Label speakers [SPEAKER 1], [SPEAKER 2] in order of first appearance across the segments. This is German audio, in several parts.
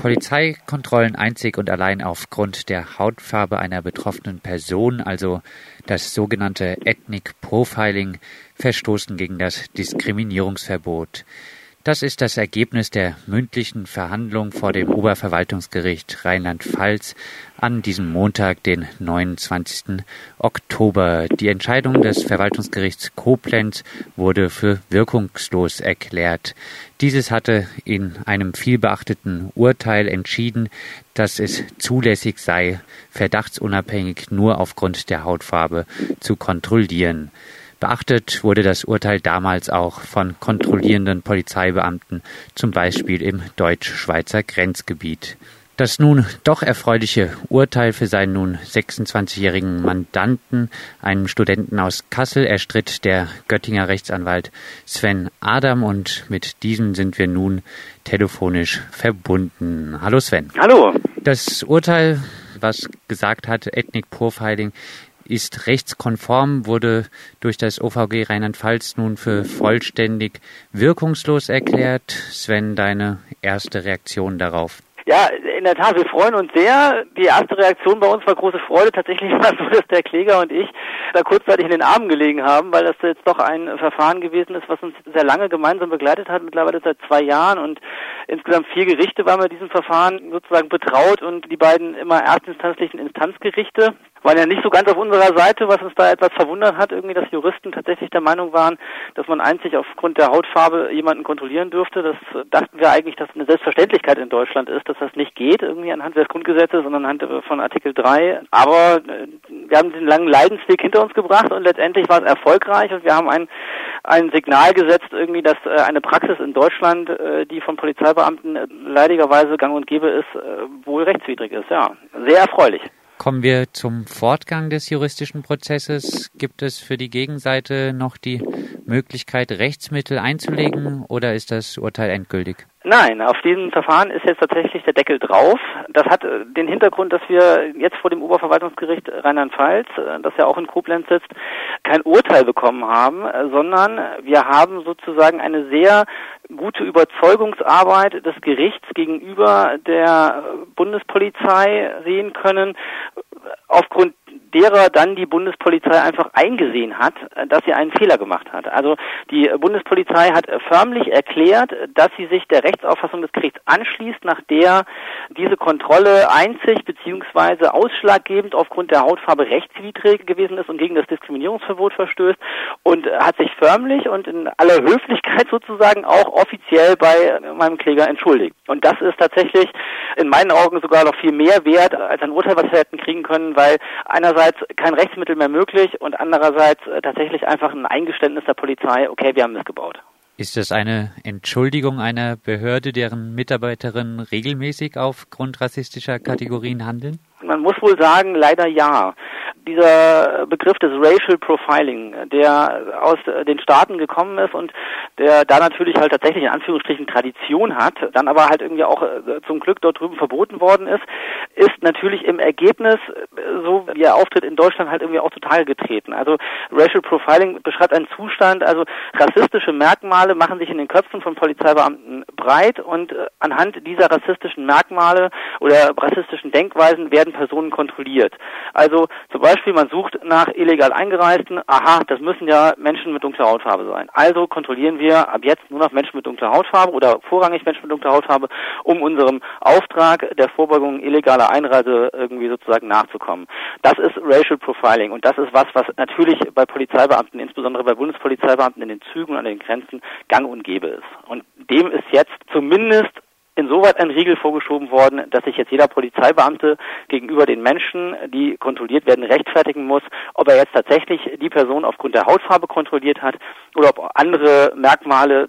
[SPEAKER 1] Polizeikontrollen einzig und allein aufgrund der Hautfarbe einer betroffenen Person, also das sogenannte Ethnic Profiling, verstoßen gegen das Diskriminierungsverbot. Das ist das Ergebnis der mündlichen Verhandlung vor dem Oberverwaltungsgericht Rheinland-Pfalz an diesem Montag, den 29. Oktober. Die Entscheidung des Verwaltungsgerichts Koblenz wurde für wirkungslos erklärt. Dieses hatte in einem vielbeachteten Urteil entschieden, dass es zulässig sei, verdachtsunabhängig nur aufgrund der Hautfarbe zu kontrollieren. Beachtet wurde das Urteil damals auch von kontrollierenden Polizeibeamten, zum Beispiel im deutsch-schweizer Grenzgebiet. Das nun doch erfreuliche Urteil für seinen nun 26-jährigen Mandanten, einem Studenten aus Kassel, erstritt der Göttinger Rechtsanwalt Sven Adam und mit diesem sind wir nun telefonisch verbunden. Hallo Sven.
[SPEAKER 2] Hallo.
[SPEAKER 1] Das Urteil, was gesagt hat, Ethnic Profiling ist rechtskonform, wurde durch das OVG Rheinland-Pfalz nun für vollständig wirkungslos erklärt. Sven, deine erste Reaktion darauf?
[SPEAKER 2] Ja, in der Tat, wir freuen uns sehr. Die erste Reaktion bei uns war große Freude. Tatsächlich war es so, dass der Kläger und ich da kurzzeitig in den Armen gelegen haben, weil das jetzt doch ein Verfahren gewesen ist, was uns sehr lange gemeinsam begleitet hat, mittlerweile seit zwei Jahren und insgesamt vier Gerichte waren mit diesem Verfahren sozusagen betraut und die beiden immer erstinstanzlichen Instanzgerichte waren ja nicht so ganz auf unserer Seite, was uns da etwas verwundert hat, irgendwie, dass Juristen tatsächlich der Meinung waren, dass man einzig aufgrund der Hautfarbe jemanden kontrollieren dürfte. Das dachten wir eigentlich, dass eine Selbstverständlichkeit in Deutschland ist, dass das nicht geht, irgendwie anhand des Grundgesetzes, sondern anhand von Artikel 3. Aber äh, wir haben den langen Leidensweg hinter uns gebracht und letztendlich war es erfolgreich und wir haben ein, ein Signal gesetzt, irgendwie, dass äh, eine Praxis in Deutschland, äh, die von Polizeibeamten leidigerweise gang und gäbe ist, wohl rechtswidrig ist. Ja, sehr erfreulich.
[SPEAKER 1] Kommen wir zum Fortgang des juristischen Prozesses. Gibt es für die Gegenseite noch die Möglichkeit, Rechtsmittel einzulegen oder ist das Urteil endgültig?
[SPEAKER 2] Nein, auf diesem Verfahren ist jetzt tatsächlich der Deckel drauf. Das hat äh, den Hintergrund, dass wir jetzt vor dem Oberverwaltungsgericht Rheinland-Pfalz, äh, das ja auch in Koblenz sitzt, kein Urteil bekommen haben, äh, sondern wir haben sozusagen eine sehr gute Überzeugungsarbeit des Gerichts gegenüber der Bundespolizei sehen können, aufgrund derer dann die Bundespolizei einfach eingesehen hat, dass sie einen Fehler gemacht hat. Also die Bundespolizei hat förmlich erklärt, dass sie sich der Rechtsauffassung des Gerichts anschließt, nach der diese Kontrolle einzig bzw. ausschlaggebend aufgrund der Hautfarbe rechtswidrig gewesen ist und gegen das Diskriminierungsverbot verstößt und hat sich förmlich und in aller Höflichkeit sozusagen auch offiziell bei meinem Kläger entschuldigt. Und das ist tatsächlich in meinen Augen sogar noch viel mehr wert als ein Urteil, was wir hätten kriegen können, weil einerseits kein Rechtsmittel mehr möglich und andererseits tatsächlich einfach ein Eingeständnis der Polizei, okay, wir haben missgebaut.
[SPEAKER 1] Ist das eine Entschuldigung einer Behörde, deren Mitarbeiterinnen regelmäßig aufgrund rassistischer Kategorien handeln?
[SPEAKER 2] Man muss wohl sagen, leider ja dieser Begriff des Racial Profiling, der aus den Staaten gekommen ist und der da natürlich halt tatsächlich in Anführungsstrichen Tradition hat, dann aber halt irgendwie auch äh, zum Glück dort drüben verboten worden ist, ist natürlich im Ergebnis, äh, so wie er auftritt in Deutschland, halt irgendwie auch zutage getreten. Also Racial Profiling beschreibt einen Zustand, also rassistische Merkmale machen sich in den Köpfen von Polizeibeamten breit und äh, anhand dieser rassistischen Merkmale oder rassistischen Denkweisen werden Personen kontrolliert. Also zum Beispiel Beispiel, man sucht nach illegal Eingereisten. Aha, das müssen ja Menschen mit dunkler Hautfarbe sein. Also kontrollieren wir ab jetzt nur noch Menschen mit dunkler Hautfarbe oder vorrangig Menschen mit dunkler Hautfarbe, um unserem Auftrag der Vorbeugung illegaler Einreise irgendwie sozusagen nachzukommen. Das ist Racial Profiling und das ist was, was natürlich bei Polizeibeamten, insbesondere bei Bundespolizeibeamten in den Zügen und an den Grenzen gang und gäbe ist. Und dem ist jetzt zumindest insoweit ein Riegel vorgeschoben worden, dass sich jetzt jeder Polizeibeamte gegenüber den Menschen, die kontrolliert werden, rechtfertigen muss, ob er jetzt tatsächlich die Person aufgrund der Hautfarbe kontrolliert hat oder ob andere Merkmale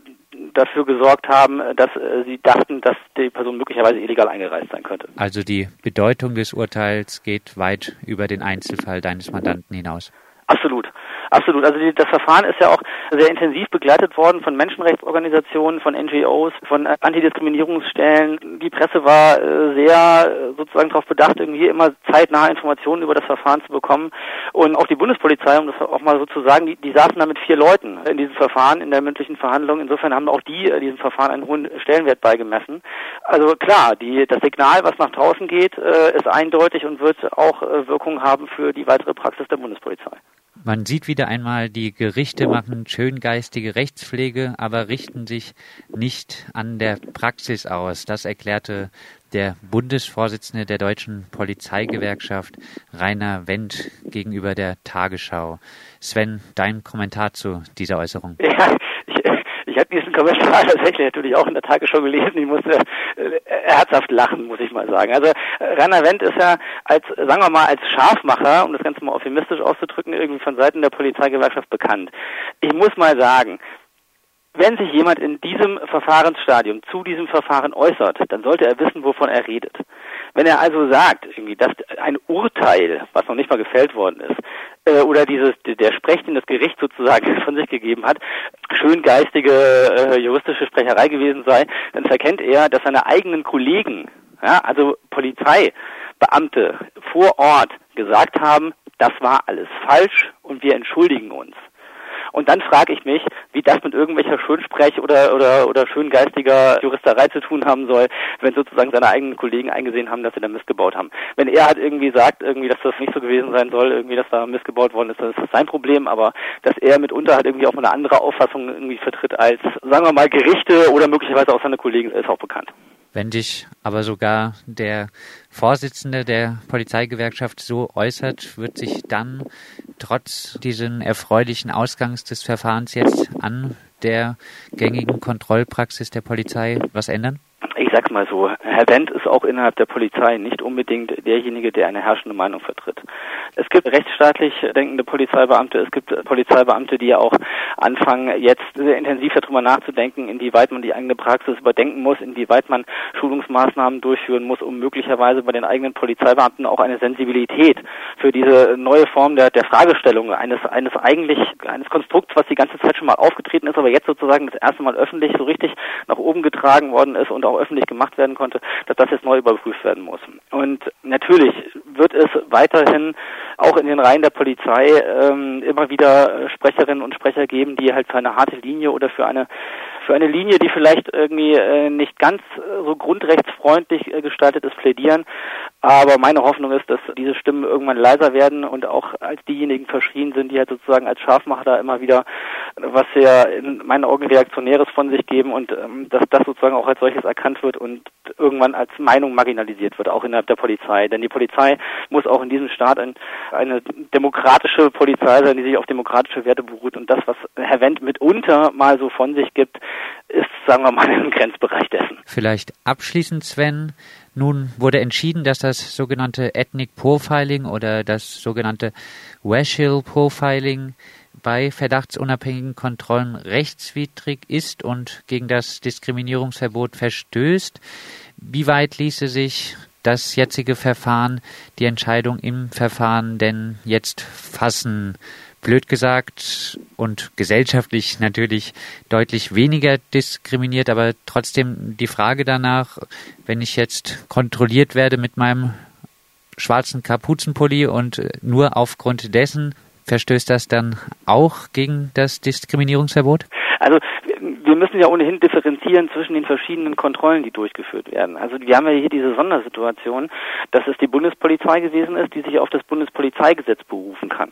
[SPEAKER 2] dafür gesorgt haben, dass äh, sie dachten, dass die Person möglicherweise illegal eingereist sein könnte.
[SPEAKER 1] Also die Bedeutung des Urteils geht weit über den Einzelfall deines Mandanten hinaus.
[SPEAKER 2] Absolut. Absolut. Also die, das Verfahren ist ja auch sehr intensiv begleitet worden von Menschenrechtsorganisationen, von NGOs, von Antidiskriminierungsstellen. Die Presse war äh, sehr äh, sozusagen darauf bedacht, irgendwie immer zeitnah Informationen über das Verfahren zu bekommen. Und auch die Bundespolizei, um das auch mal so zu sagen, die, die saßen da mit vier Leuten in diesem Verfahren, in der mündlichen Verhandlung. Insofern haben auch die äh, diesem Verfahren einen hohen Stellenwert beigemessen. Also klar, die, das Signal, was nach draußen geht, ist eindeutig und wird auch Wirkung haben für die weitere Praxis der Bundespolizei.
[SPEAKER 1] Man sieht wieder einmal, die Gerichte machen schöngeistige Rechtspflege, aber richten sich nicht an der Praxis aus. Das erklärte der Bundesvorsitzende der Deutschen Polizeigewerkschaft Rainer Wendt gegenüber der Tagesschau. Sven, dein Kommentar zu dieser Äußerung.
[SPEAKER 2] Ja, ich habe diesen Kommentar tatsächlich natürlich auch in der Tagesschau gelesen. Ich musste äh, herzhaft lachen, muss ich mal sagen. Also äh, Rainer Wendt ist ja als, sagen wir mal, als Scharfmacher, um das Ganze mal euphemistisch auszudrücken, irgendwie von Seiten der Polizeigewerkschaft bekannt. Ich muss mal sagen, wenn sich jemand in diesem Verfahrensstadium zu diesem Verfahren äußert, dann sollte er wissen, wovon er redet. Wenn er also sagt, irgendwie, dass ein Urteil, was noch nicht mal gefällt worden ist, äh, oder dieses der Sprech, den das Gericht sozusagen von sich gegeben hat, schön geistige äh, juristische Sprecherei gewesen sei, dann verkennt er, dass seine eigenen Kollegen, ja, also Polizeibeamte vor Ort gesagt haben, das war alles falsch und wir entschuldigen uns. Und dann frage ich mich, wie das mit irgendwelcher Schönsprech oder, oder, oder schöngeistiger Juristerei zu tun haben soll, wenn sozusagen seine eigenen Kollegen eingesehen haben, dass sie da Mist gebaut haben. Wenn er halt irgendwie sagt, irgendwie, dass das nicht so gewesen sein soll, irgendwie, dass da Mist gebaut worden ist, das ist sein Problem, aber dass er mitunter halt irgendwie auch eine andere Auffassung irgendwie vertritt als, sagen wir mal, Gerichte oder möglicherweise auch seine Kollegen, ist auch bekannt.
[SPEAKER 1] Wenn dich aber sogar der Vorsitzende der Polizeigewerkschaft so äußert, wird sich dann trotz diesen erfreulichen Ausgangs des Verfahrens jetzt an der gängigen Kontrollpraxis der Polizei was ändern?
[SPEAKER 2] ich sag's mal so, Herr Wendt ist auch innerhalb der Polizei nicht unbedingt derjenige, der eine herrschende Meinung vertritt. Es gibt rechtsstaatlich denkende Polizeibeamte, es gibt Polizeibeamte, die ja auch anfangen, jetzt sehr intensiv darüber nachzudenken, inwieweit man die eigene Praxis überdenken muss, inwieweit man Schulungsmaßnahmen durchführen muss, um möglicherweise bei den eigenen Polizeibeamten auch eine Sensibilität für diese neue Form der, der Fragestellung eines, eines eigentlich, eines Konstrukts, was die ganze Zeit schon mal aufgetreten ist, aber jetzt sozusagen das erste Mal öffentlich so richtig nach oben getragen worden ist und auch öffentlich gemacht werden konnte, dass das jetzt neu überprüft werden muss. Und natürlich wird es weiterhin auch in den Reihen der Polizei ähm, immer wieder Sprecherinnen und Sprecher geben, die halt für eine harte Linie oder für eine für eine Linie, die vielleicht irgendwie äh, nicht ganz äh, so grundrechtsfreundlich äh, gestaltet ist, plädieren. Aber meine Hoffnung ist, dass diese Stimmen irgendwann leiser werden und auch als diejenigen verschrien sind, die halt sozusagen als Scharfmacher da immer wieder was sehr in meinen Augen Reaktionäres von sich geben und ähm, dass das sozusagen auch als solches erkannt wird und irgendwann als Meinung marginalisiert wird, auch innerhalb der Polizei. Denn die Polizei muss auch in diesem Staat ein, eine demokratische Polizei sein, die sich auf demokratische Werte beruht. Und das, was Herr Wendt mitunter mal so von sich gibt, ist, sagen wir mal, im Grenzbereich dessen.
[SPEAKER 1] Vielleicht abschließend, Sven, nun wurde entschieden, dass das sogenannte Ethnic Profiling oder das sogenannte Racial Profiling bei verdachtsunabhängigen Kontrollen rechtswidrig ist und gegen das Diskriminierungsverbot verstößt. Wie weit ließe sich das jetzige Verfahren, die Entscheidung im Verfahren denn jetzt fassen? Blöd gesagt und gesellschaftlich natürlich deutlich weniger diskriminiert, aber trotzdem die Frage danach, wenn ich jetzt kontrolliert werde mit meinem schwarzen Kapuzenpulli und nur aufgrund dessen verstößt das dann auch gegen das Diskriminierungsverbot?
[SPEAKER 2] Also wir müssen ja ohnehin differenzieren zwischen den verschiedenen Kontrollen, die durchgeführt werden. Also wir haben ja hier diese Sondersituation, dass es die Bundespolizei gewesen ist, die sich auf das Bundespolizeigesetz berufen kann.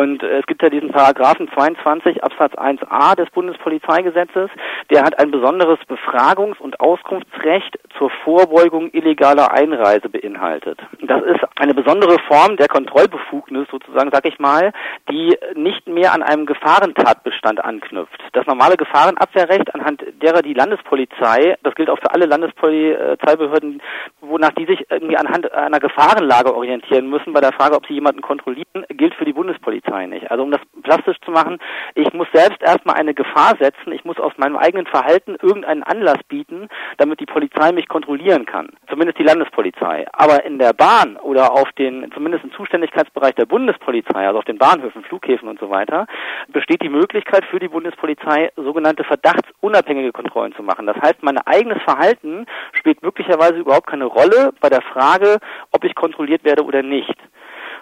[SPEAKER 2] Und äh, es gibt ja diesen Paragraphen 22 Absatz 1a des Bundespolizeigesetzes, der hat ein besonderes Befragungs- und Auskunftsrecht zur Vorbeugung illegaler Einreise beinhaltet. Das ist eine besondere Form der Kontrollbefugnis sozusagen, sag ich mal, die nicht mehr an einem Gefahrentatbestand anknüpft. Das normale Gefahrenabwehrrecht, anhand derer die Landespolizei, das gilt auch für alle Landespolizeibehörden, wonach die sich irgendwie anhand einer Gefahrenlage orientieren müssen bei der Frage, ob sie jemanden kontrollieren, gilt für die Bundespolizei nicht. Also um das plastisch zu machen, ich muss selbst erstmal eine Gefahr setzen, ich muss aus meinem eigenen Verhalten irgendeinen Anlass bieten, damit die Polizei mich kontrollieren kann. zumindest die Landespolizei. Aber in der Bahn oder auf den, zumindest im Zuständigkeitsbereich der Bundespolizei, also auf den Bahnhöfen, Flughäfen und so weiter, besteht die Möglichkeit für die Bundespolizei, sogenannte verdachtsunabhängige Kontrollen zu machen. Das heißt, mein eigenes Verhalten spielt möglicherweise überhaupt keine Rolle bei der Frage, ob ich kontrolliert werde oder nicht.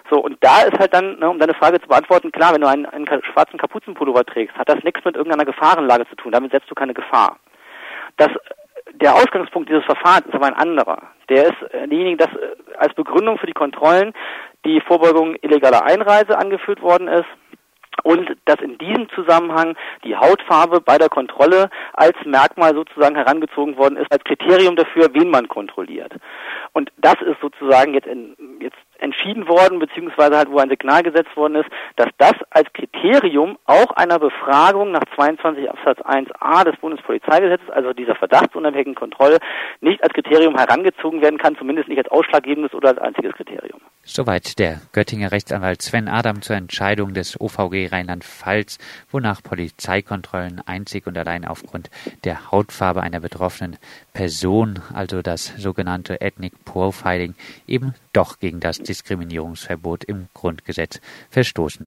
[SPEAKER 2] So, und da ist halt dann, ne, um deine Frage zu beantworten, klar, wenn du einen, einen schwarzen Kapuzenpullover trägst, hat das nichts mit irgendeiner Gefahrenlage zu tun. Damit setzt du keine Gefahr. Das, der Ausgangspunkt dieses Verfahrens ist aber ein anderer. Der ist äh, derjenige, dass äh, als Begründung für die Kontrollen die Vorbeugung illegaler Einreise angeführt worden ist und dass in diesem Zusammenhang die Hautfarbe bei der Kontrolle als Merkmal sozusagen herangezogen worden ist, als Kriterium dafür, wen man kontrolliert. Und das ist sozusagen jetzt, in, jetzt entschieden worden, beziehungsweise halt, wo ein Signal gesetzt worden ist, dass das als Kriterium auch einer Befragung nach 22 Absatz 1a des Bundespolizeigesetzes, also dieser verdachtsunabhängigen Kontrolle, nicht als Kriterium herangezogen werden kann, zumindest nicht als ausschlaggebendes oder als einziges Kriterium.
[SPEAKER 1] Soweit der Göttinger Rechtsanwalt Sven Adam zur Entscheidung des OVG Rheinland-Pfalz, wonach Polizeikontrollen einzig und allein aufgrund der Hautfarbe einer betroffenen Person, also das sogenannte Ethnic Profiling, eben doch gegen das Diskriminierungsverbot im Grundgesetz verstoßen.